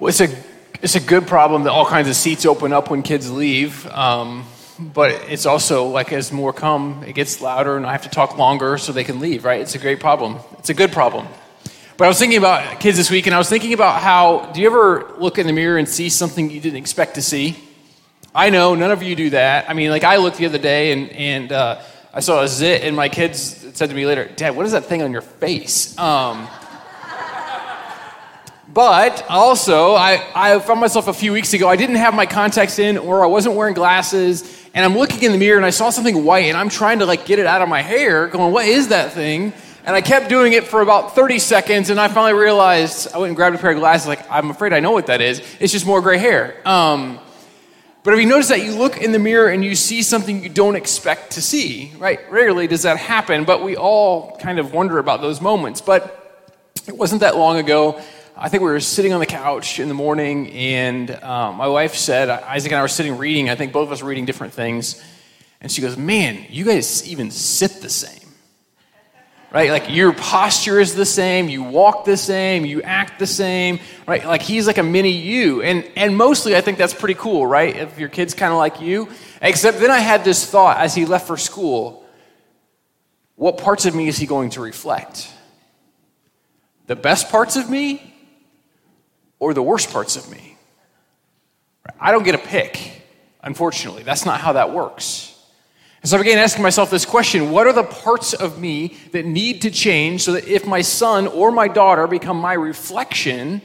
It's a, it's a good problem that all kinds of seats open up when kids leave. Um, but it's also like as more come, it gets louder and I have to talk longer so they can leave, right? It's a great problem. It's a good problem. But I was thinking about kids this week and I was thinking about how do you ever look in the mirror and see something you didn't expect to see? I know none of you do that. I mean, like I looked the other day and, and uh, I saw a zit, and my kids said to me later, Dad, what is that thing on your face? Um, but also, I, I found myself a few weeks ago, I didn't have my contacts in or I wasn't wearing glasses, and I'm looking in the mirror and I saw something white, and I'm trying to like get it out of my hair, going, what is that thing? And I kept doing it for about 30 seconds, and I finally realized I went and grabbed a pair of glasses, like, I'm afraid I know what that is. It's just more gray hair. Um, but if you notice that you look in the mirror and you see something you don't expect to see, right? Rarely does that happen, but we all kind of wonder about those moments. But it wasn't that long ago. I think we were sitting on the couch in the morning, and um, my wife said, Isaac and I were sitting reading. I think both of us reading different things. And she goes, Man, you guys even sit the same right? Like your posture is the same, you walk the same, you act the same, right? Like he's like a mini you. And and mostly I think that's pretty cool, right? If your kid's kind of like you. Except then I had this thought as he left for school, what parts of me is he going to reflect? The best parts of me or the worst parts of me? I don't get a pick, unfortunately. That's not how that works. And so I began asking myself this question What are the parts of me that need to change so that if my son or my daughter become my reflection,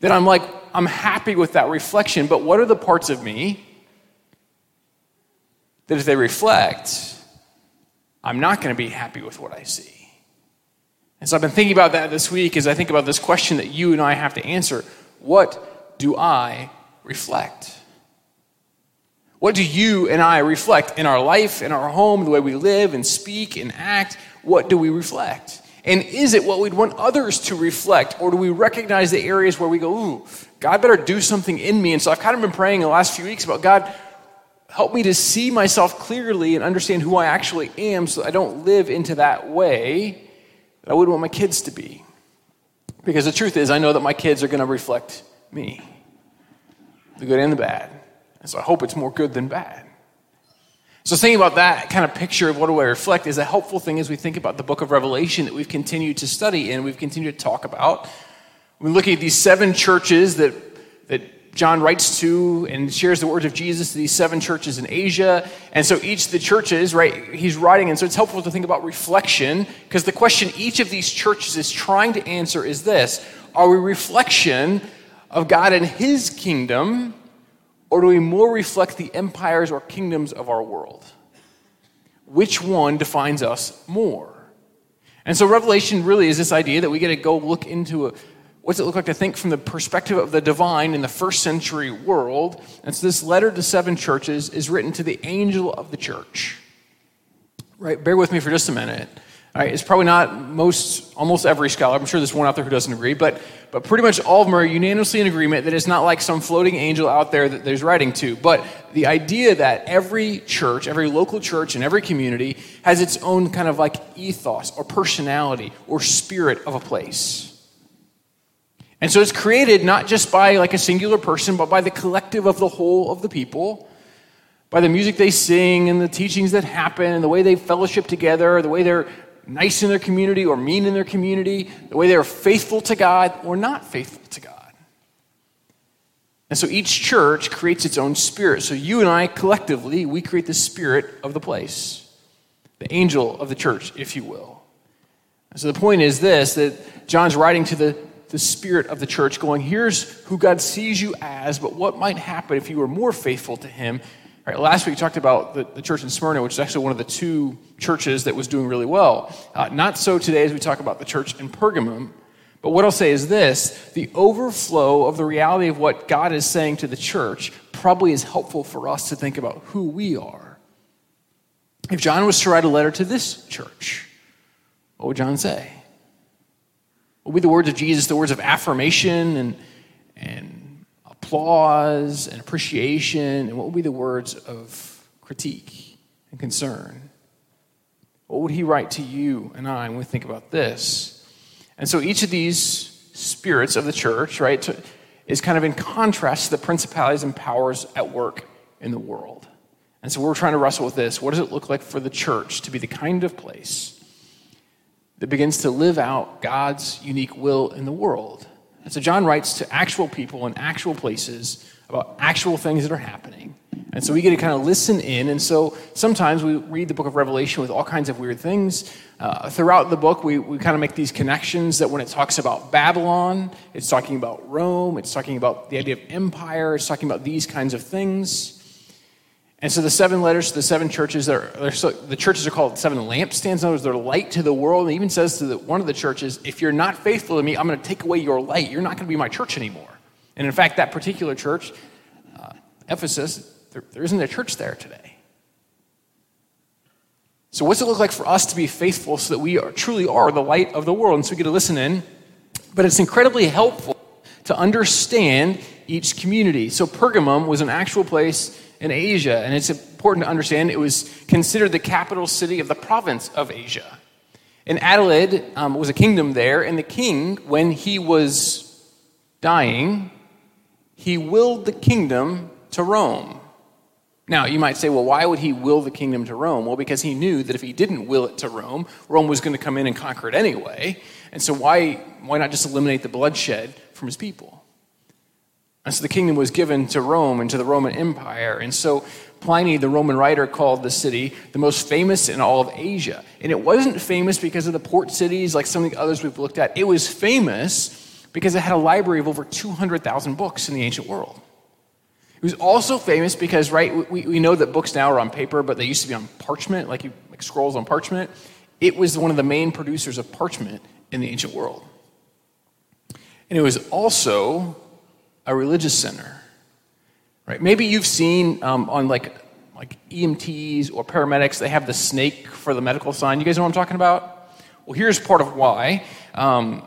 that I'm like, I'm happy with that reflection. But what are the parts of me that if they reflect, I'm not going to be happy with what I see? And so I've been thinking about that this week as I think about this question that you and I have to answer What do I reflect? What do you and I reflect in our life, in our home, the way we live and speak and act? What do we reflect? And is it what we'd want others to reflect? Or do we recognize the areas where we go, ooh, God better do something in me? And so I've kind of been praying the last few weeks about God, help me to see myself clearly and understand who I actually am so I don't live into that way that I would want my kids to be. Because the truth is, I know that my kids are going to reflect me the good and the bad. And so I hope it's more good than bad. So, thinking about that kind of picture of what do I reflect is a helpful thing as we think about the book of Revelation that we've continued to study and we've continued to talk about. We're looking at these seven churches that, that John writes to and shares the words of Jesus to these seven churches in Asia. And so each of the churches, right, he's writing. And so it's helpful to think about reflection because the question each of these churches is trying to answer is this Are we reflection of God and his kingdom? Or do we more reflect the empires or kingdoms of our world? Which one defines us more? And so, Revelation really is this idea that we get to go look into a, what's it look like to think from the perspective of the divine in the first century world. And so, this letter to seven churches is written to the angel of the church. Right? Bear with me for just a minute. Right, it's probably not most, almost every scholar. I'm sure there's one out there who doesn't agree, but, but pretty much all of them are unanimously in agreement that it's not like some floating angel out there that there's writing to. But the idea that every church, every local church, and every community has its own kind of like ethos or personality or spirit of a place. And so it's created not just by like a singular person, but by the collective of the whole of the people by the music they sing and the teachings that happen and the way they fellowship together, the way they're nice in their community or mean in their community, the way they're faithful to God or not faithful to God. And so each church creates its own spirit. So you and I collectively, we create the spirit of the place, the angel of the church, if you will. So the point is this that John's writing to the, the spirit of the church, going, here's who God sees you as, but what might happen if you were more faithful to him Right, last week we talked about the, the, church in Smyrna, which is actually one of the two churches that was doing really well. Uh, not so today as we talk about the church in Pergamum. But what I'll say is this the overflow of the reality of what God is saying to the church probably is helpful for us to think about who we are. If John was to write a letter to this church, what would John say? What would be the words of Jesus, the words of affirmation and, and applause and appreciation? And what would be the words of critique and concern? What would he write to you and I when we think about this? And so each of these spirits of the church, right, is kind of in contrast to the principalities and powers at work in the world. And so we're trying to wrestle with this. What does it look like for the church to be the kind of place that begins to live out God's unique will in the world? And so John writes to actual people in actual places about actual things that are happening. And so we get to kind of listen in. And so sometimes we read the book of Revelation with all kinds of weird things. Uh, throughout the book, we, we kind of make these connections that when it talks about Babylon, it's talking about Rome, it's talking about the idea of empire, it's talking about these kinds of things. And so the seven letters to the seven churches, are, the churches are called seven lampstands. In other words, they're light to the world. And even says to the, one of the churches, if you're not faithful to me, I'm going to take away your light. You're not going to be my church anymore. And in fact, that particular church, uh, Ephesus, there, there isn't a church there today. So, what's it look like for us to be faithful so that we are, truly are the light of the world? And so we get to listen in. But it's incredibly helpful to understand each community. So, Pergamum was an actual place in Asia, and it's important to understand it was considered the capital city of the province of Asia. And Attalid um, was a kingdom there, and the king, when he was dying, he willed the kingdom to Rome. Now, you might say, well, why would he will the kingdom to Rome? Well, because he knew that if he didn't will it to Rome, Rome was going to come in and conquer it anyway. And so, why, why not just eliminate the bloodshed from his people? And so the kingdom was given to Rome and to the Roman Empire. And so Pliny, the Roman writer, called the city the most famous in all of Asia. And it wasn't famous because of the port cities like some of the others we've looked at. It was famous because it had a library of over 200,000 books in the ancient world. It was also famous because, right, we, we know that books now are on paper, but they used to be on parchment, like, you, like scrolls on parchment. It was one of the main producers of parchment in the ancient world. And it was also a religious center. Right? Maybe you've seen um, on like like EMTs or paramedics, they have the snake for the medical sign. You guys know what I'm talking about? Well, here's part of why. Um,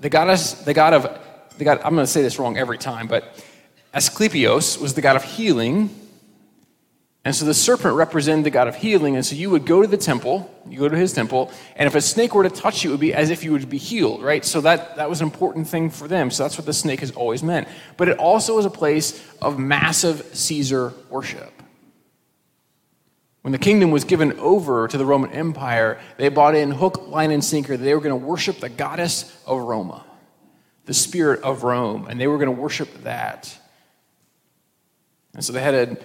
the goddess, the god of, the god, I'm going to say this wrong every time, but Asclepios was the god of healing and so the serpent represented the God of healing. And so you would go to the temple, you go to his temple, and if a snake were to touch you, it would be as if you would be healed, right? So that, that was an important thing for them. So that's what the snake has always meant. But it also was a place of massive Caesar worship. When the kingdom was given over to the Roman Empire, they bought in hook, line, and sinker that they were going to worship the goddess of Roma, the spirit of Rome, and they were going to worship that. And so they had a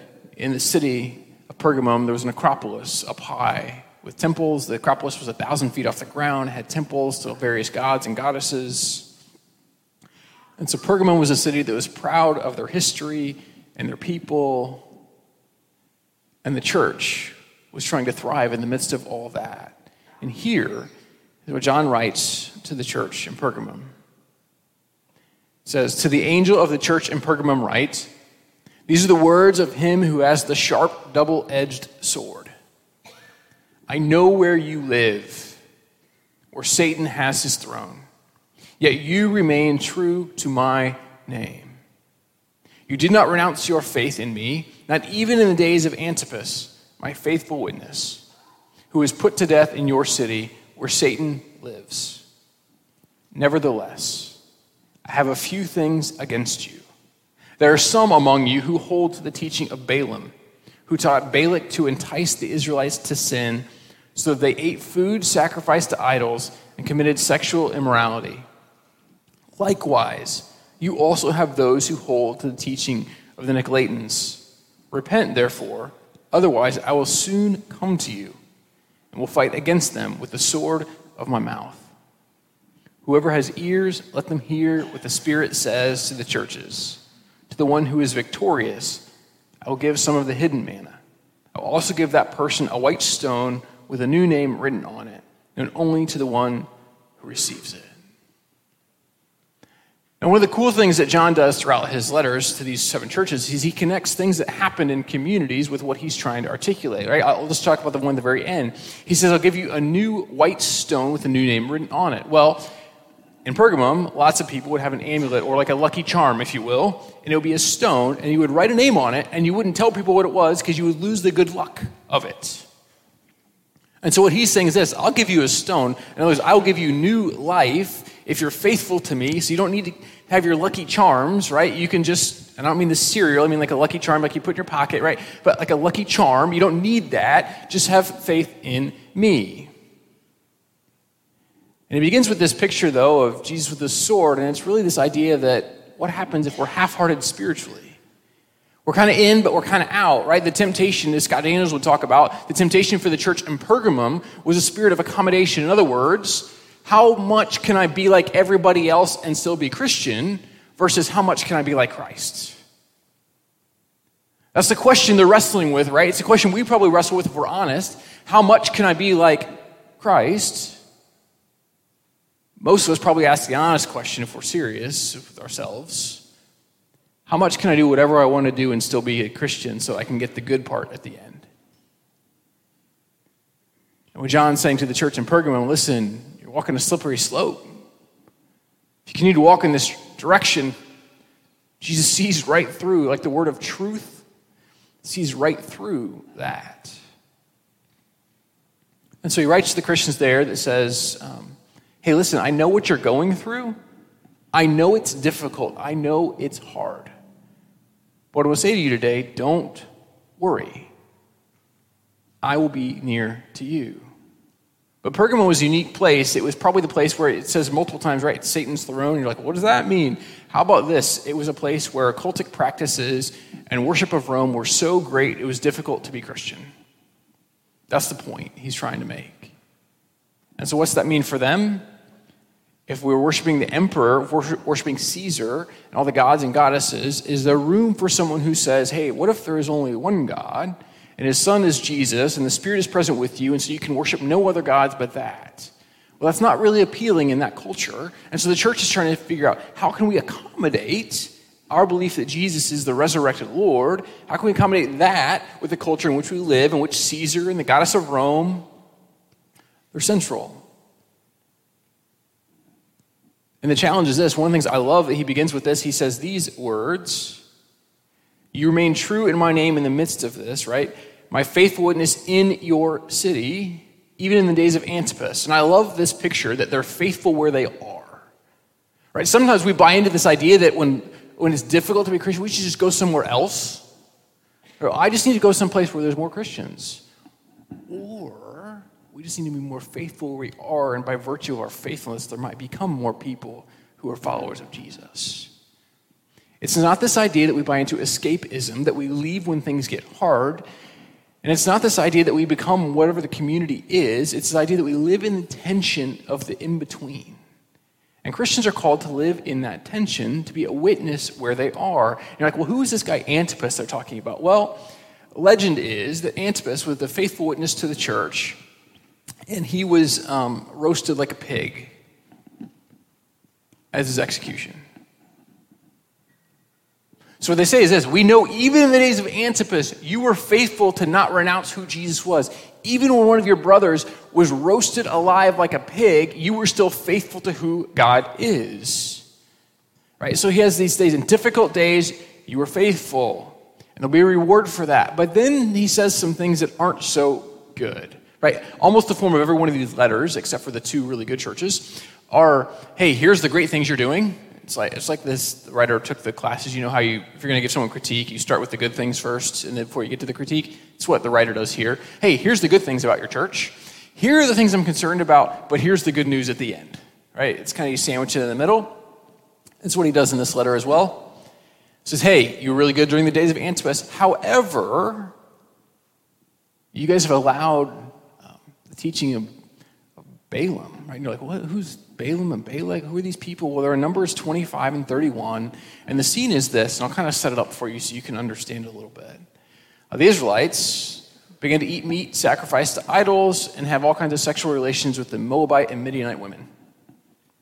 in the city of Pergamum, there was an Acropolis up high with temples. The Acropolis was a thousand feet off the ground, had temples to various gods and goddesses. And so Pergamum was a city that was proud of their history and their people. And the church was trying to thrive in the midst of all that. And here is what John writes to the church in Pergamum. It says, To the angel of the church in Pergamum, write, these are the words of him who has the sharp, double edged sword. I know where you live, where Satan has his throne, yet you remain true to my name. You did not renounce your faith in me, not even in the days of Antipas, my faithful witness, who was put to death in your city where Satan lives. Nevertheless, I have a few things against you there are some among you who hold to the teaching of Balaam, who taught Balak to entice the Israelites to sin, so that they ate food sacrificed to idols and committed sexual immorality. Likewise, you also have those who hold to the teaching of the Nicolaitans. Repent, therefore, otherwise I will soon come to you and will fight against them with the sword of my mouth. Whoever has ears, let them hear what the Spirit says to the churches. The one who is victorious, I will give some of the hidden manna. I will also give that person a white stone with a new name written on it, known only to the one who receives it. And one of the cool things that John does throughout his letters to these seven churches is he connects things that happen in communities with what he's trying to articulate. Right? I'll just talk about the one at the very end. He says, I'll give you a new white stone with a new name written on it. Well, in Pergamum, lots of people would have an amulet or like a lucky charm, if you will, and it would be a stone, and you would write a name on it, and you wouldn't tell people what it was because you would lose the good luck of it. And so what he's saying is this I'll give you a stone. In other words, I'll give you new life if you're faithful to me, so you don't need to have your lucky charms, right? You can just, I don't mean the cereal, I mean like a lucky charm like you put in your pocket, right? But like a lucky charm, you don't need that. Just have faith in me. And it begins with this picture, though, of Jesus with the sword, and it's really this idea that what happens if we're half hearted spiritually? We're kind of in, but we're kind of out, right? The temptation, as Scott Daniels would talk about, the temptation for the church in Pergamum was a spirit of accommodation. In other words, how much can I be like everybody else and still be Christian versus how much can I be like Christ? That's the question they're wrestling with, right? It's a question we probably wrestle with if we're honest. How much can I be like Christ? Most of us probably ask the honest question if we're serious with ourselves. How much can I do whatever I want to do and still be a Christian so I can get the good part at the end? And what John's saying to the church in Pergamum listen, you're walking a slippery slope. If you continue to walk in this direction, Jesus sees right through, like the word of truth, sees right through that. And so he writes to the Christians there that says, um, Hey, listen, I know what you're going through. I know it's difficult. I know it's hard. But I will say to you today don't worry. I will be near to you. But Pergamum was a unique place. It was probably the place where it says multiple times, right? Satan's throne. You're like, what does that mean? How about this? It was a place where cultic practices and worship of Rome were so great, it was difficult to be Christian. That's the point he's trying to make. And so, what's that mean for them? If we're worshiping the emperor, worshiping Caesar and all the gods and goddesses, is there room for someone who says, hey, what if there is only one God and his son is Jesus and the Spirit is present with you and so you can worship no other gods but that? Well, that's not really appealing in that culture. And so the church is trying to figure out how can we accommodate our belief that Jesus is the resurrected Lord? How can we accommodate that with the culture in which we live, in which Caesar and the goddess of Rome, they're central? And the challenge is this one of the things I love that he begins with this he says, These words, you remain true in my name in the midst of this, right? My faithful witness in your city, even in the days of Antipas. And I love this picture that they're faithful where they are. Right? Sometimes we buy into this idea that when, when it's difficult to be Christian, we should just go somewhere else. Or I just need to go someplace where there's more Christians. Or we just need to be more faithful where we are, and by virtue of our faithfulness, there might become more people who are followers of Jesus. It's not this idea that we buy into escapism, that we leave when things get hard. And it's not this idea that we become whatever the community is. It's this idea that we live in the tension of the in between. And Christians are called to live in that tension, to be a witness where they are. And you're like, well, who is this guy Antipas they're talking about? Well, legend is that Antipas was the faithful witness to the church and he was um, roasted like a pig as his execution. So what they say is this We know even in the days of Antipas, you were faithful to not renounce who Jesus was. Even when one of your brothers was roasted alive like a pig, you were still faithful to who God is. Right? So he has these days. In difficult days, you were faithful. And there'll be a reward for that. But then he says some things that aren't so good right? Almost the form of every one of these letters, except for the two really good churches, are hey, here's the great things you're doing. It's like it's like this writer took the classes. You know how you if you're going to give someone critique, you start with the good things first, and then before you get to the critique, it's what the writer does here. Hey, here's the good things about your church. Here are the things I'm concerned about, but here's the good news at the end. Right? It's kind of you sandwich it in the middle. That's what he does in this letter as well. He says, hey, you were really good during the days of Antipas. However, you guys have allowed teaching of, of Balaam, right? And you're like, what, who's Balaam and Balak? Who are these people? Well, there are Numbers 25 and 31. And the scene is this, and I'll kind of set it up for you so you can understand it a little bit. Uh, the Israelites began to eat meat sacrifice to idols and have all kinds of sexual relations with the Moabite and Midianite women.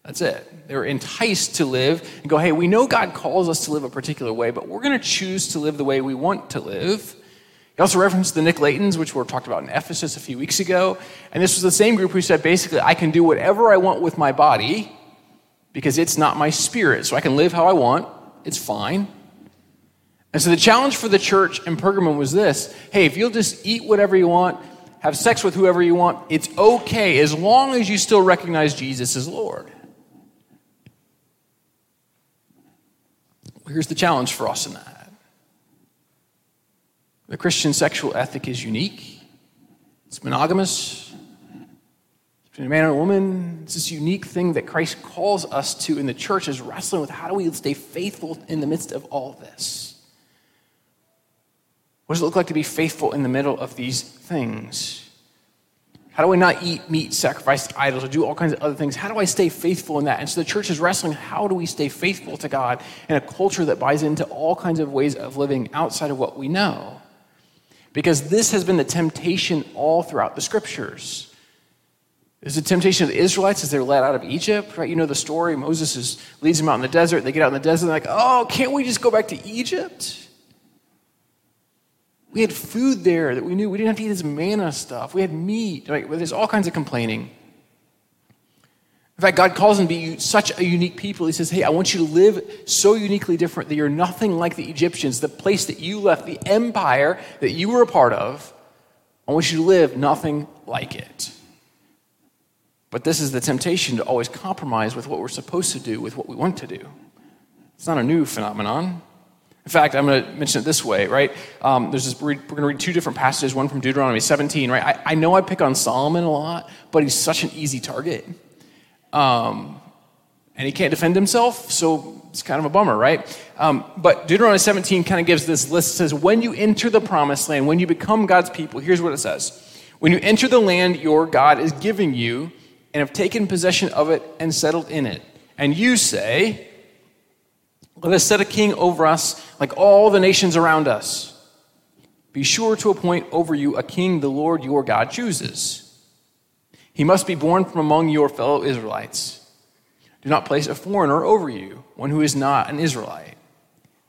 That's it. They were enticed to live and go, hey, we know God calls us to live a particular way, but we're going to choose to live the way we want to live. He also referenced the Nicolaitans, which were talked about in Ephesus a few weeks ago. And this was the same group who said basically, I can do whatever I want with my body because it's not my spirit. So I can live how I want. It's fine. And so the challenge for the church in Pergamum was this hey, if you'll just eat whatever you want, have sex with whoever you want, it's okay as long as you still recognize Jesus as Lord. Here's the challenge for us in that the Christian sexual ethic is unique, it's monogamous. Between a man and a woman, it's this unique thing that Christ calls us to in the church is wrestling with how do we stay faithful in the midst of all this? What does it look like to be faithful in the middle of these things? How do I not eat meat sacrificed idols or do all kinds of other things? How do I stay faithful in that? And so the church is wrestling how do we stay faithful to God in a culture that buys into all kinds of ways of living outside of what we know? Because this has been the temptation all throughout the scriptures. There's the temptation of the Israelites as they're led out of Egypt, right? You know the story. Moses is, leads them out in the desert. They get out in the desert. They're like, oh, can't we just go back to Egypt? We had food there that we knew. We didn't have to eat this manna stuff. We had meat. Right? There's all kinds of complaining. In fact, God calls them to be such a unique people. He says, Hey, I want you to live so uniquely different that you're nothing like the Egyptians, the place that you left, the empire that you were a part of. I want you to live nothing like it. But this is the temptation to always compromise with what we're supposed to do, with what we want to do. It's not a new phenomenon. In fact, I'm going to mention it this way, right? Um, there's this, we're going to read two different passages, one from Deuteronomy 17, right? I, I know I pick on Solomon a lot, but he's such an easy target. Um, and he can't defend himself, so it's kind of a bummer, right? Um, but Deuteronomy 17 kind of gives this list. It says, When you enter the promised land, when you become God's people, here's what it says When you enter the land your God is giving you, and have taken possession of it and settled in it, and you say, Let us set a king over us like all the nations around us. Be sure to appoint over you a king the Lord your God chooses. He must be born from among your fellow Israelites. Do not place a foreigner over you, one who is not an Israelite.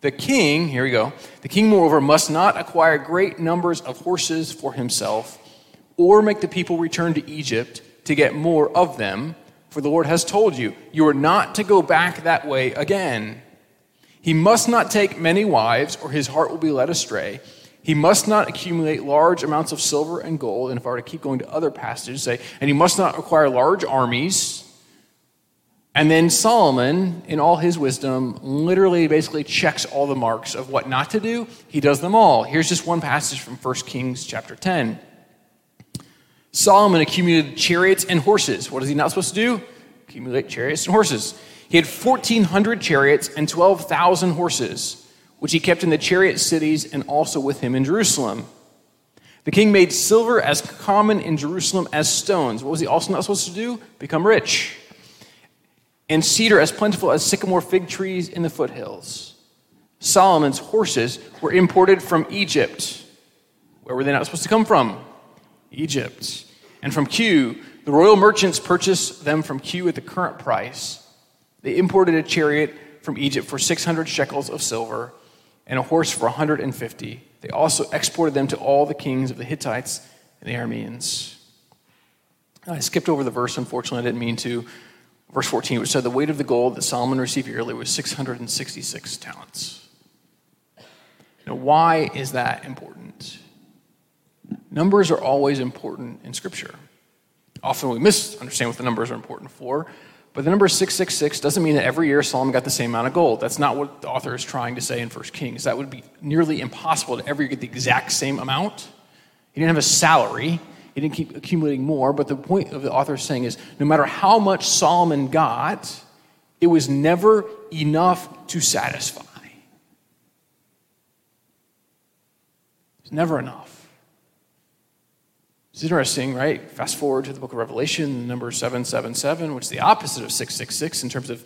The king, here we go, the king, moreover, must not acquire great numbers of horses for himself, or make the people return to Egypt to get more of them, for the Lord has told you, you are not to go back that way again. He must not take many wives, or his heart will be led astray. He must not accumulate large amounts of silver and gold. And if I were to keep going to other passages, say, and he must not acquire large armies. And then Solomon, in all his wisdom, literally basically checks all the marks of what not to do. He does them all. Here's just one passage from 1 Kings chapter 10. Solomon accumulated chariots and horses. What is he not supposed to do? Accumulate chariots and horses. He had 1,400 chariots and 12,000 horses which he kept in the chariot cities and also with him in Jerusalem. The king made silver as common in Jerusalem as stones. What was he also not supposed to do? Become rich. And cedar as plentiful as sycamore fig trees in the foothills. Solomon's horses were imported from Egypt. Where were they not supposed to come from? Egypt. And from Kue, the royal merchants purchased them from Kue at the current price. They imported a chariot from Egypt for 600 shekels of silver and a horse for 150. They also exported them to all the kings of the Hittites and the Arameans. I skipped over the verse, unfortunately, I didn't mean to. Verse 14, which said, The weight of the gold that Solomon received yearly was 666 talents. Now, why is that important? Numbers are always important in Scripture. Often we misunderstand what the numbers are important for. But the number 666 doesn't mean that every year Solomon got the same amount of gold. That's not what the author is trying to say in 1 Kings. That would be nearly impossible to ever get the exact same amount. He didn't have a salary, he didn't keep accumulating more. But the point of the author saying is no matter how much Solomon got, it was never enough to satisfy. It's never enough. It's interesting, right? Fast forward to the book of Revelation, number 777, which is the opposite of 666 in terms of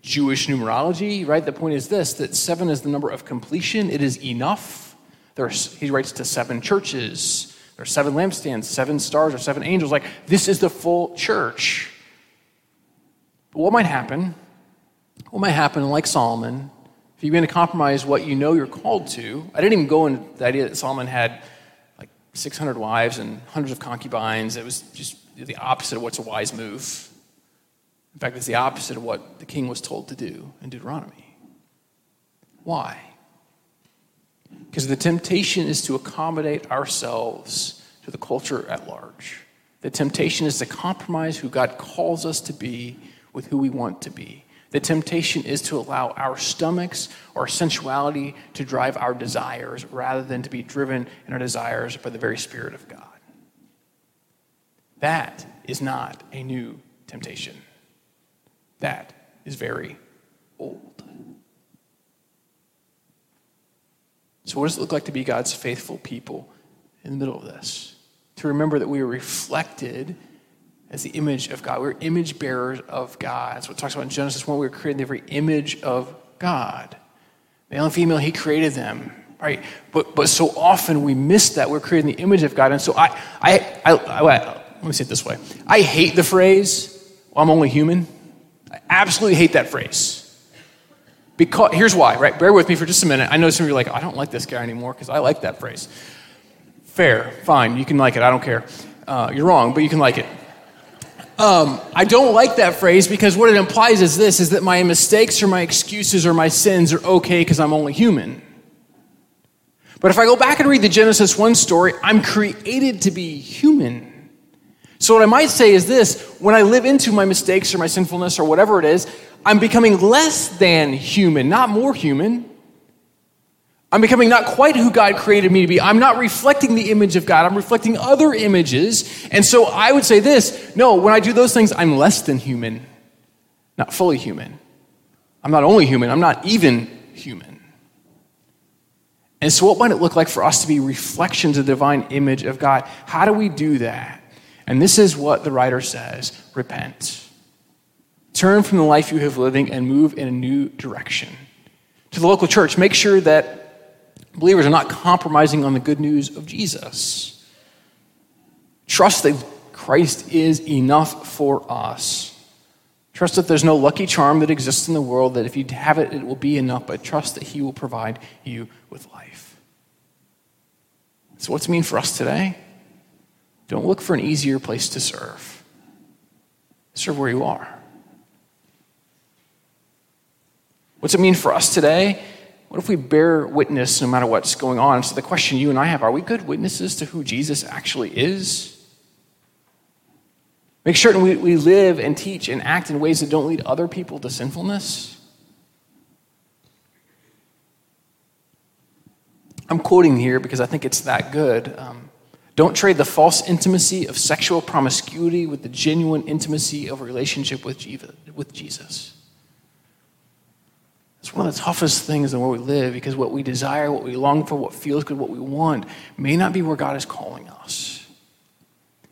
Jewish numerology, right? The point is this that seven is the number of completion, it is enough. There's, he writes to seven churches. There are seven lampstands, seven stars, or seven angels. Like, this is the full church. But what might happen? What might happen, like Solomon, if you begin to compromise what you know you're called to? I didn't even go into the idea that Solomon had 600 wives and hundreds of concubines. It was just the opposite of what's a wise move. In fact, it's the opposite of what the king was told to do in Deuteronomy. Why? Because the temptation is to accommodate ourselves to the culture at large. The temptation is to compromise who God calls us to be with who we want to be. The temptation is to allow our stomachs or sensuality to drive our desires rather than to be driven in our desires by the very Spirit of God. That is not a new temptation. That is very old. So, what does it look like to be God's faithful people in the middle of this? To remember that we are reflected as the image of God. We're image bearers of God. That's what it talks about in Genesis 1. We were created in the very image of God. Male and female, He created them, right? But, but so often we miss that. We're created in the image of God. And so I, I, I, I let me say it this way I hate the phrase, well, I'm only human. I absolutely hate that phrase. Because, here's why, right? Bear with me for just a minute. I know some of you are like, I don't like this guy anymore because I like that phrase. Fair, fine, you can like it, I don't care. Uh, you're wrong, but you can like it. Um, I don't like that phrase because what it implies is this is that my mistakes or my excuses or my sins are okay because I'm only human. But if I go back and read the Genesis 1 story, I'm created to be human. So, what I might say is this when I live into my mistakes or my sinfulness or whatever it is, I'm becoming less than human, not more human. I'm becoming not quite who God created me to be. I'm not reflecting the image of God. I'm reflecting other images. And so I would say this no, when I do those things, I'm less than human, not fully human. I'm not only human, I'm not even human. And so, what might it look like for us to be reflections of the divine image of God? How do we do that? And this is what the writer says repent. Turn from the life you have living and move in a new direction. To the local church, make sure that believers are not compromising on the good news of Jesus. Trust that Christ is enough for us. Trust that there's no lucky charm that exists in the world, that if you have it, it will be enough, but trust that He will provide you with life. So, what's it mean for us today? Don't look for an easier place to serve, serve where you are. What's it mean for us today? What if we bear witness no matter what's going on? So, the question you and I have are we good witnesses to who Jesus actually is? Make certain we, we live and teach and act in ways that don't lead other people to sinfulness. I'm quoting here because I think it's that good. Um, don't trade the false intimacy of sexual promiscuity with the genuine intimacy of a relationship with Jesus. It's one of the toughest things in where we live because what we desire, what we long for, what feels good, what we want may not be where God is calling us.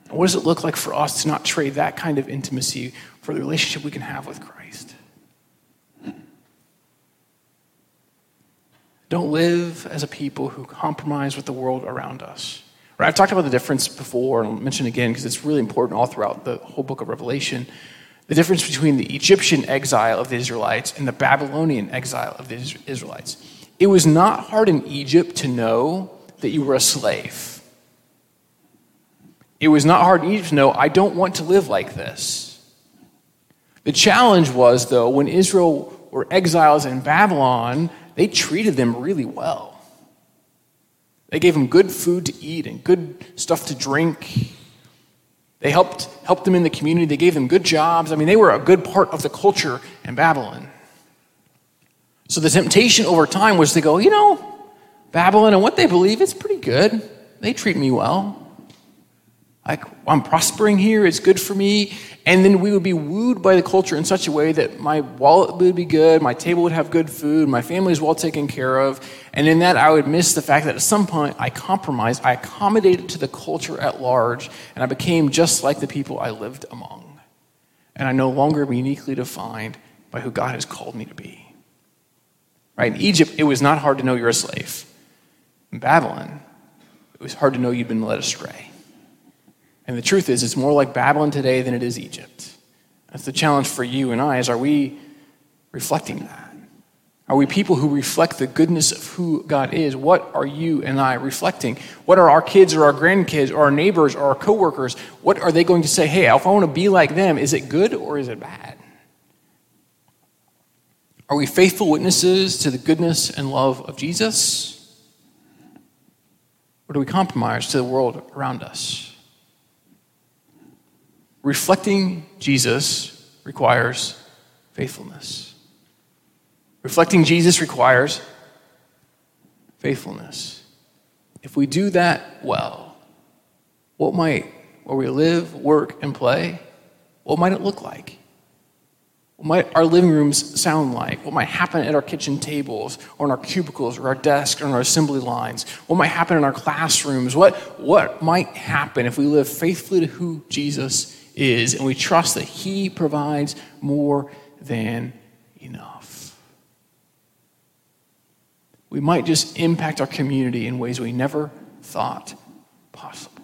And what does it look like for us to not trade that kind of intimacy for the relationship we can have with Christ? Don't live as a people who compromise with the world around us. Right? I've talked about the difference before, and I'll mention again because it's really important all throughout the whole book of Revelation the difference between the Egyptian exile of the Israelites and the Babylonian exile of the Israelites. It was not hard in Egypt to know that you were a slave. It was not hard in Egypt to know, I don't want to live like this. The challenge was, though, when Israel were exiles in Babylon, they treated them really well. They gave them good food to eat and good stuff to drink. They helped, helped them in the community. They gave them good jobs. I mean, they were a good part of the culture in Babylon. So the temptation over time was to go, you know, Babylon and what they believe, it's pretty good. They treat me well. Like, I'm prospering here, it's good for me. And then we would be wooed by the culture in such a way that my wallet would be good, my table would have good food, my family is well taken care of. And in that, I would miss the fact that at some point I compromised, I accommodated to the culture at large, and I became just like the people I lived among. And I no longer am uniquely defined by who God has called me to be. Right? In Egypt, it was not hard to know you're a slave. In Babylon, it was hard to know you'd been led astray. And the truth is, it's more like Babylon today than it is Egypt. That's the challenge for you and I is are we reflecting that? Are we people who reflect the goodness of who God is? What are you and I reflecting? What are our kids or our grandkids or our neighbors or our coworkers? What are they going to say? Hey, if I want to be like them, is it good or is it bad? Are we faithful witnesses to the goodness and love of Jesus? Or do we compromise to the world around us? Reflecting Jesus requires faithfulness. Reflecting Jesus requires faithfulness. If we do that well, what might, where we live, work, and play, what might it look like? What might our living rooms sound like? What might happen at our kitchen tables or in our cubicles or our desks or in our assembly lines? What might happen in our classrooms? What, what might happen if we live faithfully to who Jesus is and we trust that He provides more than enough? We might just impact our community in ways we never thought possible.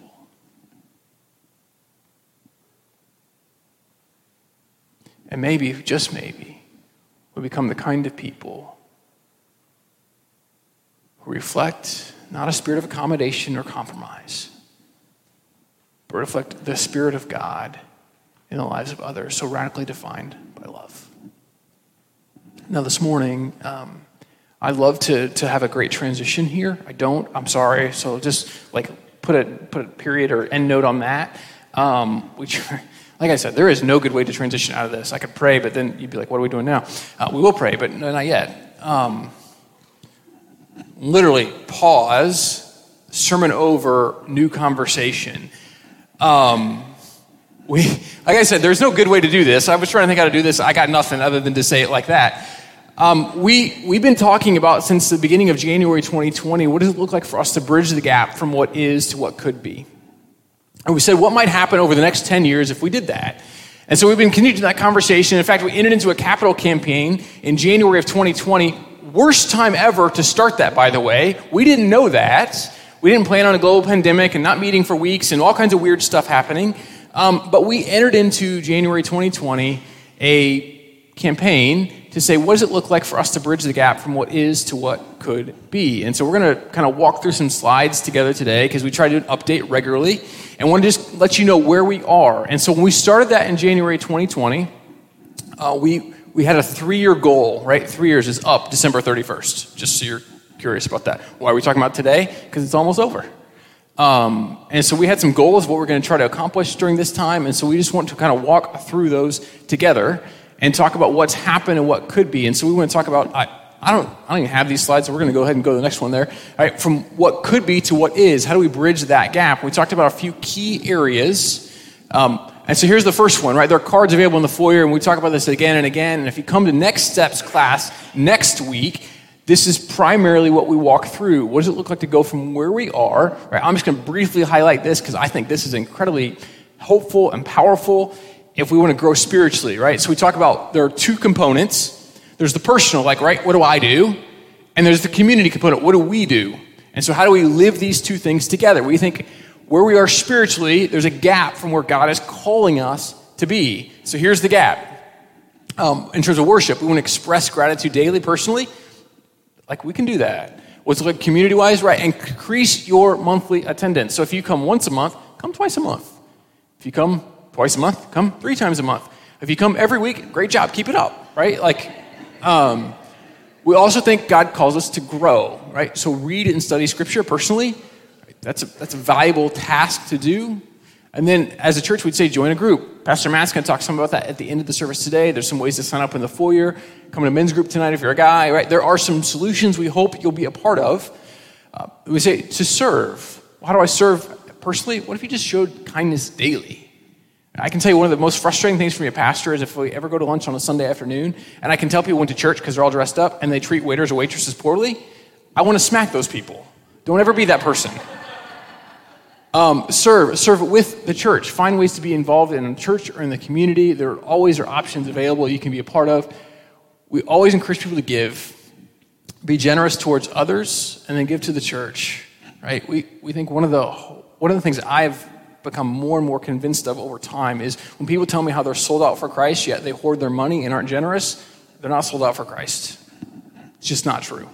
And maybe, just maybe, we become the kind of people who reflect not a spirit of accommodation or compromise, but reflect the Spirit of God in the lives of others, so radically defined by love. Now, this morning, um, I love to, to have a great transition here. I don't, I'm sorry. So just like put a, put a period or end note on that. Um, which, like I said, there is no good way to transition out of this. I could pray, but then you'd be like, what are we doing now? Uh, we will pray, but not yet. Um, literally, pause, sermon over, new conversation. Um, we, like I said, there's no good way to do this. I was trying to think how to do this. I got nothing other than to say it like that. Um, we, we've been talking about since the beginning of January 2020 what does it look like for us to bridge the gap from what is to what could be? And we said, what might happen over the next 10 years if we did that? And so we've been continuing that conversation. In fact, we entered into a capital campaign in January of 2020. Worst time ever to start that, by the way. We didn't know that. We didn't plan on a global pandemic and not meeting for weeks and all kinds of weird stuff happening. Um, but we entered into January 2020 a campaign to say, what does it look like for us to bridge the gap from what is to what could be? And so we're going to kind of walk through some slides together today because we try to update regularly and want to just let you know where we are. And so when we started that in January 2020, uh, we, we had a three year goal, right? Three years is up December 31st, just so you're curious about that. Why are we talking about today? Because it's almost over. Um, and so we had some goals, of what we're going to try to accomplish during this time. And so we just want to kind of walk through those together and talk about what's happened and what could be. And so we want to talk about, I, I, don't, I don't even have these slides, so we're going to go ahead and go to the next one there. All right, from what could be to what is, how do we bridge that gap? We talked about a few key areas. Um, and so here's the first one, right? There are cards available in the foyer, and we talk about this again and again. And if you come to Next Steps class next week, this is primarily what we walk through. What does it look like to go from where we are? Right, I'm just going to briefly highlight this because I think this is incredibly hopeful and powerful if we want to grow spiritually, right? So we talk about there are two components. There's the personal, like, right, what do I do? And there's the community component, what do we do? And so how do we live these two things together? We think where we are spiritually, there's a gap from where God is calling us to be. So here's the gap. Um, in terms of worship, we want to express gratitude daily, personally. Like, we can do that. What's like community wise, right? Increase your monthly attendance. So if you come once a month, come twice a month. If you come twice a month, come three times a month. If you come every week, great job, keep it up, right? Like, um, we also think God calls us to grow, right? So read and study scripture personally. That's a, that's a valuable task to do. And then as a church, we'd say join a group. Pastor Matt's going to talk some about that at the end of the service today. There's some ways to sign up in the foyer. Come to men's group tonight if you're a guy, right? There are some solutions we hope you'll be a part of. Uh, we say to serve. How do I serve personally? What if you just showed kindness daily? I can tell you one of the most frustrating things for me, a pastor, is if we ever go to lunch on a Sunday afternoon, and I can tell people went to church because they're all dressed up and they treat waiters or waitresses poorly, I want to smack those people. Don't ever be that person. Um, serve, serve with the church. Find ways to be involved in church or in the community. There always are options available you can be a part of. We always encourage people to give, be generous towards others, and then give to the church. Right? We, we think one of the one of the things I've become more and more convinced of over time is when people tell me how they're sold out for Christ, yet they hoard their money and aren't generous, they're not sold out for Christ. It's just not true.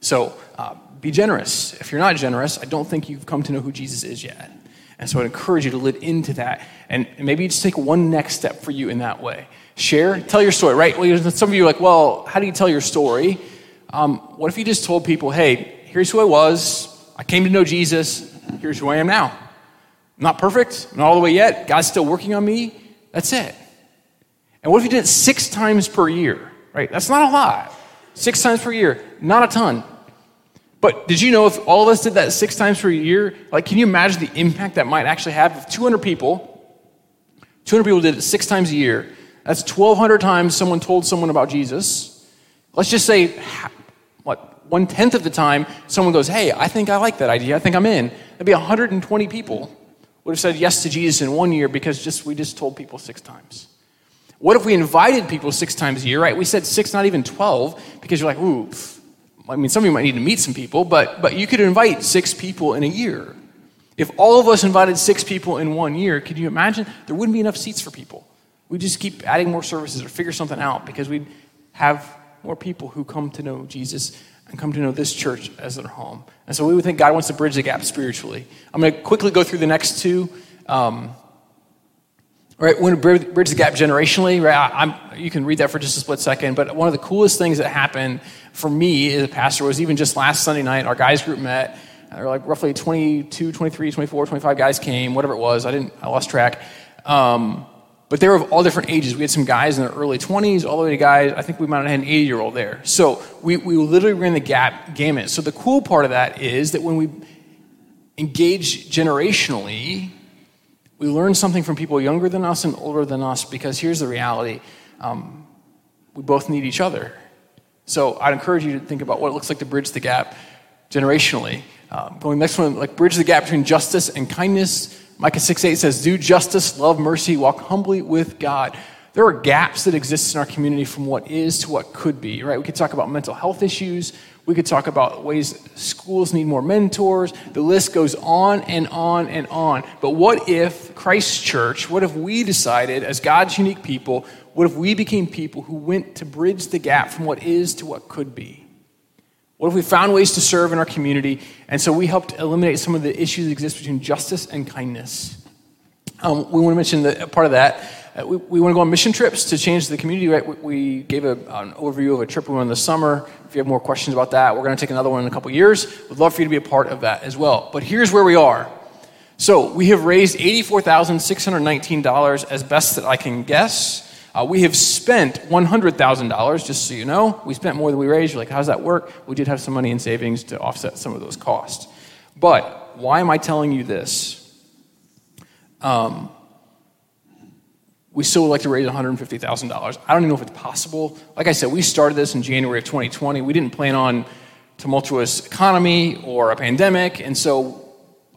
So uh, be generous. If you're not generous, I don't think you've come to know who Jesus is yet. And so I'd encourage you to live into that. And maybe just take one next step for you in that way. Share, tell your story, right? Well, some of you are like, well, how do you tell your story? Um, what if you just told people, hey, here's who I was, I came to know Jesus, here's who I am now? I'm not perfect, not all the way yet. God's still working on me. That's it. And what if you did it six times per year? Right? That's not a lot. Six times per year, not a ton. But did you know if all of us did that six times per year, like, can you imagine the impact that might actually have if 200 people, 200 people did it six times a year? That's 1,200 times someone told someone about Jesus. Let's just say, what, one tenth of the time someone goes, hey, I think I like that idea. I think I'm in. That'd be 120 people would have said yes to Jesus in one year because just we just told people six times. What if we invited people six times a year, right? We said six, not even 12, because you're like, ooh, I mean, some of you might need to meet some people, but, but you could invite six people in a year. If all of us invited six people in one year, could you imagine? There wouldn't be enough seats for people. We'd just keep adding more services or figure something out because we'd have more people who come to know Jesus and come to know this church as their home. And so we would think God wants to bridge the gap spiritually. I'm going to quickly go through the next two. Um, right, when to bridge the gap generationally. Right, I'm, you can read that for just a split second. But one of the coolest things that happened for me as a pastor was even just last Sunday night, our guys group met. There were like roughly 22, 23, 24, 25 guys came, whatever it was. I didn't, I lost track. Um, but they were of all different ages. We had some guys in their early 20s, all the way to guys, I think we might have had an 80 year old there. So we, we literally ran the gap gamut. So the cool part of that is that when we engage generationally, we learn something from people younger than us and older than us because here's the reality um, we both need each other. So I'd encourage you to think about what it looks like to bridge the gap generationally. Um, going next one, like bridge the gap between justice and kindness Micah 6 8 says, Do justice, love mercy, walk humbly with God. There are gaps that exist in our community from what is to what could be, right? We could talk about mental health issues. We could talk about ways schools need more mentors. The list goes on and on and on. But what if Christ Church, what if we decided, as God's unique people, what if we became people who went to bridge the gap from what is to what could be? What if we found ways to serve in our community? And so we helped eliminate some of the issues that exist between justice and kindness. Um, we want to mention that part of that. Uh, we, we, want to go on mission trips to change the community. Right? We, we gave a, an overview of a trip we went on this summer. If you have more questions about that, we're going to take another one in a couple years. We'd love for you to be a part of that as well. But here's where we are. So we have raised $84,619 as best that I can guess. Uh, we have spent $100,000, just so you know. We spent more than we raised. You're like, how does that work? We did have some money in savings to offset some of those costs. But why am I telling you this? Um, we still would like to raise $150,000. I don't even know if it's possible. Like I said, we started this in January of 2020. We didn't plan on tumultuous economy or a pandemic, and so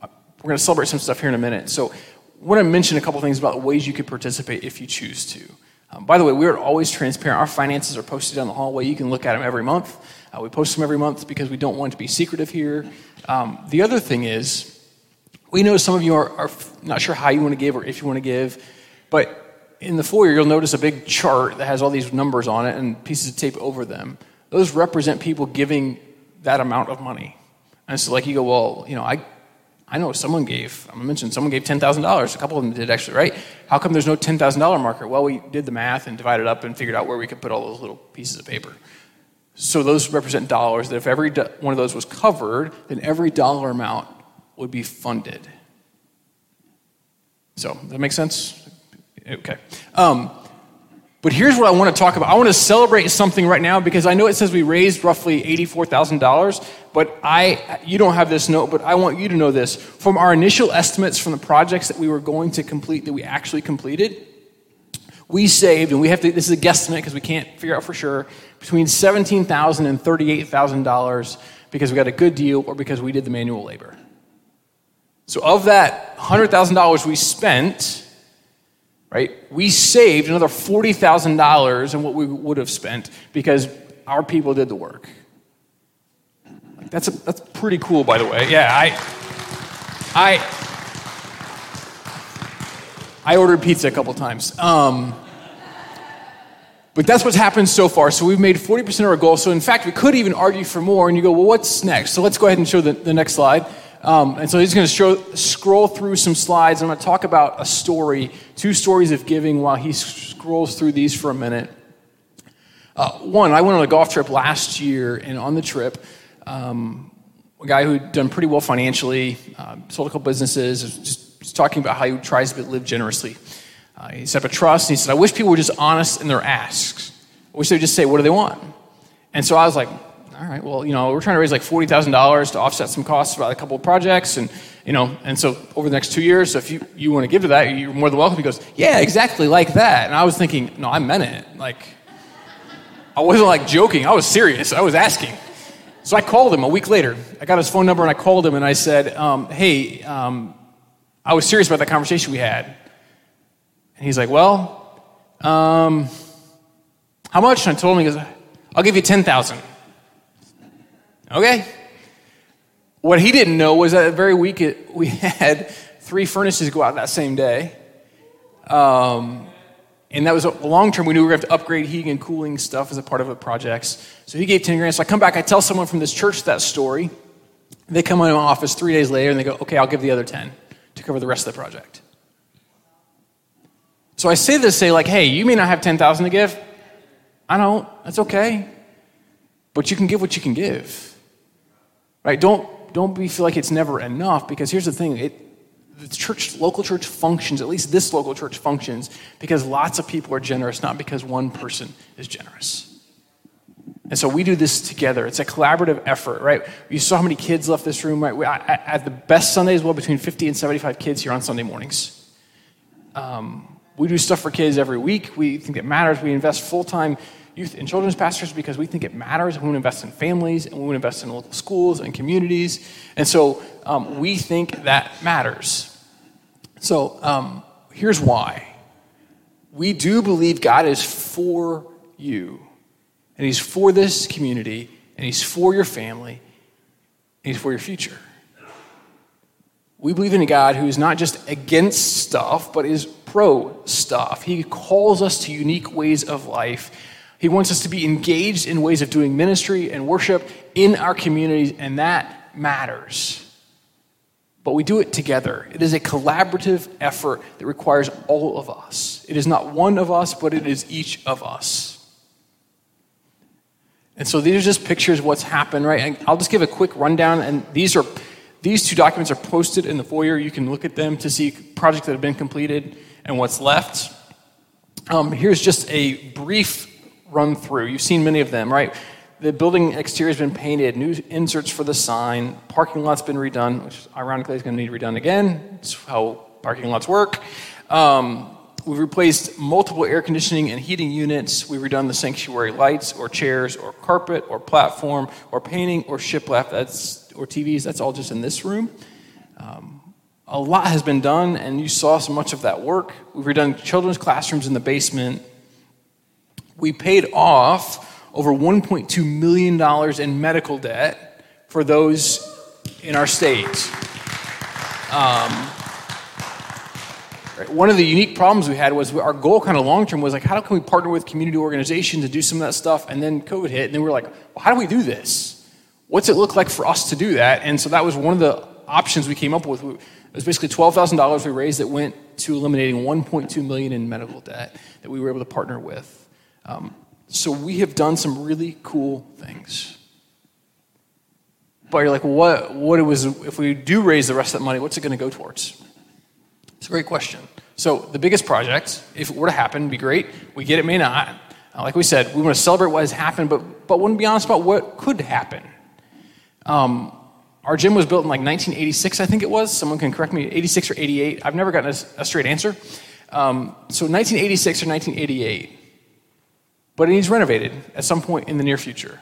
uh, we're going to celebrate some stuff here in a minute. So I want to mention a couple things about ways you could participate if you choose to. Um, by the way, we're always transparent. Our finances are posted down the hallway. You can look at them every month. Uh, we post them every month because we don't want to be secretive here. Um, the other thing is, we know some of you are, are not sure how you want to give or if you want to give, but in the foyer, you'll notice a big chart that has all these numbers on it and pieces of tape over them. Those represent people giving that amount of money. And so, like, you go, well, you know, I, I know someone gave, I'm going to mention someone gave $10,000. A couple of them did actually, right? How come there's no $10,000 marker? Well, we did the math and divided up and figured out where we could put all those little pieces of paper. So those represent dollars that if every do- one of those was covered, then every dollar amount would be funded. So, that makes sense? Okay. Um, but here's what I want to talk about. I want to celebrate something right now because I know it says we raised roughly $84,000, but I you don't have this note, but I want you to know this. From our initial estimates from the projects that we were going to complete that we actually completed, we saved and we have to this is a guesstimate because we can't figure out for sure between $17,000 and $38,000 because we got a good deal or because we did the manual labor. So of that $100,000 we spent, right? We saved another $40,000 in what we would have spent because our people did the work. That's, a, that's pretty cool, by the way. Yeah, I, I, I ordered pizza a couple times. Um, but that's what's happened so far. So we've made 40% of our goal. So in fact, we could even argue for more. And you go, well, what's next? So let's go ahead and show the, the next slide. Um, and so he's going to scroll through some slides. I'm going to talk about a story, two stories of giving while he scrolls through these for a minute. Uh, one, I went on a golf trip last year, and on the trip, um, a guy who'd done pretty well financially, uh, sold a couple businesses, just, just, talking about how he tries to live generously. Uh, he set up a trust, and he said, I wish people were just honest in their asks. I wish they would just say, what do they want? And so I was like, all right, well, you know, we're trying to raise like $40,000 to offset some costs about a couple of projects. And, you know, and so over the next two years, so if you, you want to give to that, you're more than welcome. He goes, yeah, exactly like that. And I was thinking, no, I meant it. Like, I wasn't like joking. I was serious. I was asking. So I called him a week later. I got his phone number and I called him and I said, um, hey, um, I was serious about that conversation we had. And he's like, well, um, how much? And I told him, he goes, I'll give you 10000 Okay. What he didn't know was that very week it, we had three furnaces go out that same day. Um, and that was a long term. We knew we were going to have to upgrade heating and cooling stuff as a part of the projects. So he gave 10 grand. So I come back, I tell someone from this church that story. They come into my office three days later and they go, okay, I'll give the other 10 to cover the rest of the project. So I say this, say like, hey, you may not have 10,000 to give. I don't. That's okay. But you can give what you can give. Right? Don't don't be feel like it's never enough because here's the thing, it the church local church functions, at least this local church functions because lots of people are generous, not because one person is generous. And so we do this together. It's a collaborative effort, right? You saw how many kids left this room, right? We, I, at the best Sundays, well, between 50 and 75 kids here on Sunday mornings. Um, we do stuff for kids every week. We think it matters. We invest full time youth and children's pastors because we think it matters. We want to invest in families and we want to invest in local schools and communities. And so um, we think that matters. So um, here's why we do believe God is for you, and He's for this community, and He's for your family, and He's for your future. We believe in a God who is not just against stuff, but is pro stuff. He calls us to unique ways of life he wants us to be engaged in ways of doing ministry and worship in our communities, and that matters. But we do it together. It is a collaborative effort that requires all of us. It is not one of us, but it is each of us. And so these are just pictures of what's happened, right? And I'll just give a quick rundown. And these are these two documents are posted in the foyer. You can look at them to see projects that have been completed and what's left. Um, here's just a brief run through. You've seen many of them, right? The building exterior has been painted, new inserts for the sign, parking lot's been redone, which ironically is going to need redone again. It's how parking lots work. Um, we've replaced multiple air conditioning and heating units. We've redone the sanctuary lights, or chairs, or carpet, or platform, or painting, or shiplap. That's or TVs. That's all just in this room. Um, a lot has been done, and you saw so much of that work. We've redone children's classrooms in the basement, we paid off over $1.2 million in medical debt for those in our state. Um, one of the unique problems we had was our goal kind of long term was like how can we partner with community organizations to do some of that stuff? And then covid hit and then we are like well, how do we do this? What's it look like for us to do that? And so that was one of the options we came up with. It was basically $12000 we raised that went to eliminating 1.2 million in medical debt that we were able to partner with um, so we have done some really cool things. But you're like, what, what it was, if we do raise the rest of that money, what's it going to go towards? It's a great question. So the biggest project, if it were to happen, be great. We get it, may not. Uh, like we said, we want to celebrate what has happened, but, but wouldn't be honest about what could happen. Um, our gym was built in like 1986, I think it was. Someone can correct me, 86 or 88. I've never gotten a, a straight answer. Um, so 1986 or 1988 but it needs renovated at some point in the near future.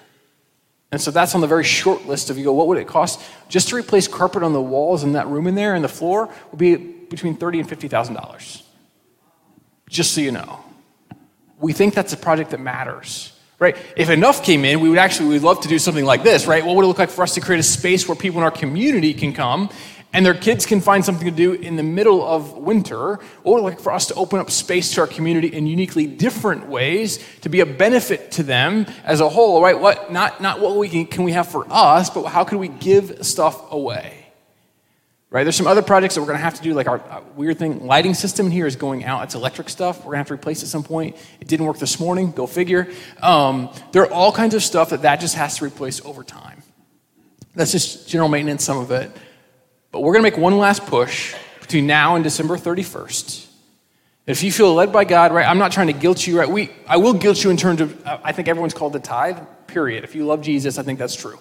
And so that's on the very short list of you go, what would it cost? Just to replace carpet on the walls in that room in there and the floor would be between thirty and fifty thousand dollars. Just so you know. We think that's a project that matters. Right? If enough came in, we would actually we'd love to do something like this, right? What would it look like for us to create a space where people in our community can come and their kids can find something to do in the middle of winter, or like for us to open up space to our community in uniquely different ways to be a benefit to them as a whole, right? What not not what we can, can we have for us, but how can we give stuff away? Right? There's some other projects that we're going to have to do, like our, our weird thing, lighting system here is going out. It's electric stuff. We're going to have to replace it at some point. It didn't work this morning. Go figure. Um, there are all kinds of stuff that that just has to replace over time. That's just general maintenance, some of it. But we're going to make one last push between now and December 31st. If you feel led by God, right, I'm not trying to guilt you, right? We, I will guilt you in terms of, I think everyone's called to tithe, period. If you love Jesus, I think that's true.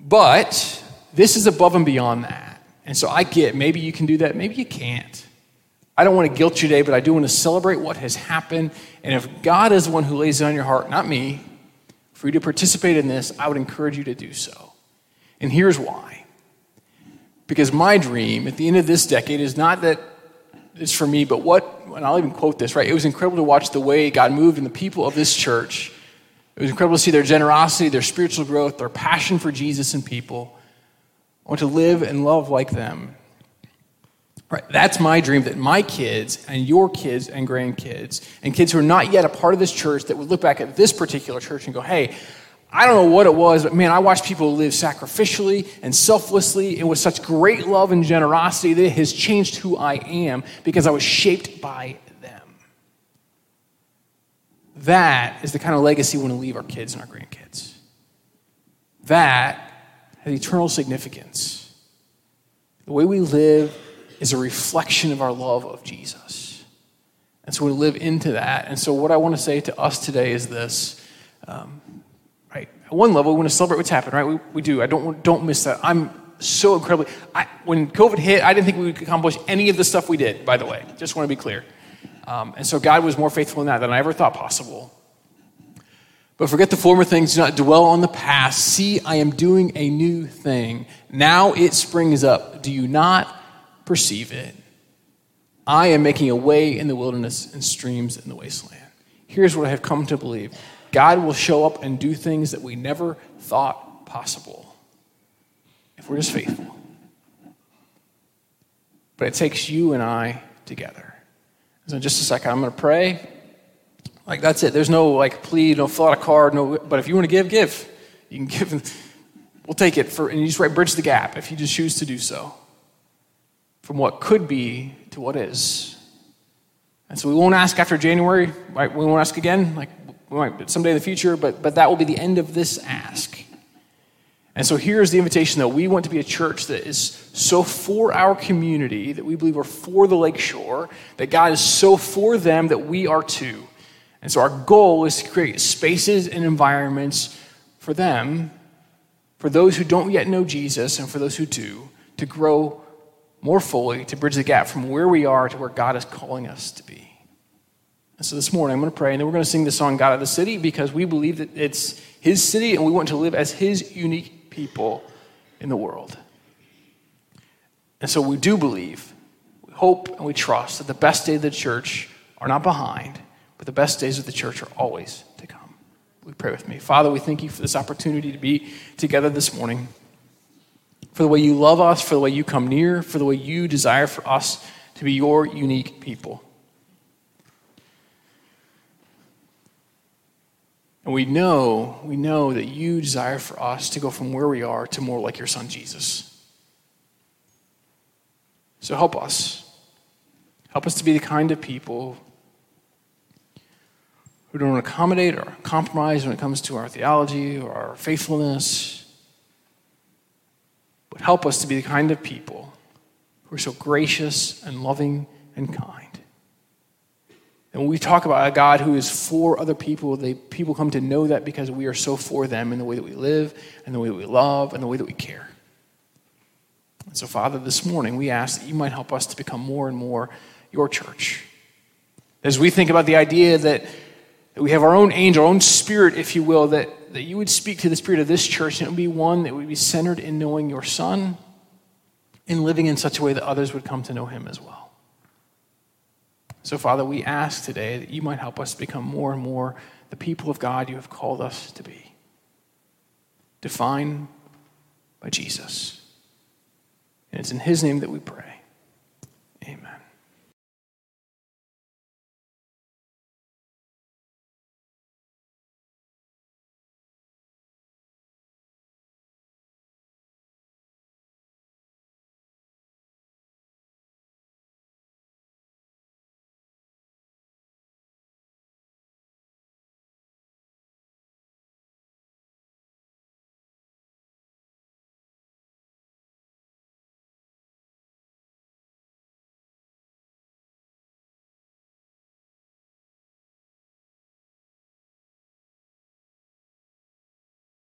But this is above and beyond that. And so I get maybe you can do that, maybe you can't. I don't want to guilt you today, but I do want to celebrate what has happened. And if God is the one who lays it on your heart, not me, for you to participate in this, I would encourage you to do so. And here's why. Because my dream at the end of this decade is not that it's for me, but what, and I'll even quote this, right? It was incredible to watch the way God moved in the people of this church. It was incredible to see their generosity, their spiritual growth, their passion for Jesus and people. I want to live and love like them. Right, that's my dream that my kids and your kids and grandkids and kids who are not yet a part of this church that would look back at this particular church and go, hey, I don't know what it was, but man, I watched people live sacrificially and selflessly and with such great love and generosity that it has changed who I am because I was shaped by them. That is the kind of legacy we want to leave our kids and our grandkids. That has eternal significance. The way we live is a reflection of our love of Jesus. And so we live into that. And so, what I want to say to us today is this. Um, at one level, we want to celebrate what's happened, right? We, we do. I don't, don't miss that. I'm so incredibly. I, when COVID hit, I didn't think we could accomplish any of the stuff we did, by the way. Just want to be clear. Um, and so God was more faithful in that than I ever thought possible. But forget the former things, do not dwell on the past. See, I am doing a new thing. Now it springs up. Do you not perceive it? I am making a way in the wilderness and streams in the wasteland. Here's what I have come to believe God will show up and do things that we never thought possible if we're just faithful. But it takes you and I together. So, in just a second, I'm going to pray. Like, that's it. There's no, like, plea, no fill out a card, no, but if you want to give, give. You can give, we'll take it for, and you just write bridge the gap if you just choose to do so. From what could be to what is. And so we won't ask after January, right? We won't ask again. Like, might someday in the future, but, but that will be the end of this ask. And so here's the invitation that we want to be a church that is so for our community, that we believe we're for the lakeshore, that God is so for them that we are too. And so our goal is to create spaces and environments for them, for those who don't yet know Jesus and for those who do, to grow more fully, to bridge the gap from where we are to where God is calling us to be. And so this morning I'm going to pray, and then we're going to sing the song God of the City because we believe that it's His city and we want to live as His unique people in the world. And so we do believe, we hope, and we trust that the best days of the church are not behind, but the best days of the church are always to come. We pray with me. Father, we thank you for this opportunity to be together this morning, for the way you love us, for the way you come near, for the way you desire for us to be your unique people. And we know, we know that you desire for us to go from where we are to more like your son Jesus. So help us. Help us to be the kind of people who don't accommodate or compromise when it comes to our theology or our faithfulness. But help us to be the kind of people who are so gracious and loving and kind. And when we talk about a God who is for other people, they, people come to know that because we are so for them in the way that we live, and the way that we love, and the way that we care. And so, Father, this morning we ask that you might help us to become more and more your church. As we think about the idea that, that we have our own angel, our own spirit, if you will, that, that you would speak to the spirit of this church, and it would be one that would be centered in knowing your Son and living in such a way that others would come to know him as well. So, Father, we ask today that you might help us become more and more the people of God you have called us to be, defined by Jesus. And it's in his name that we pray.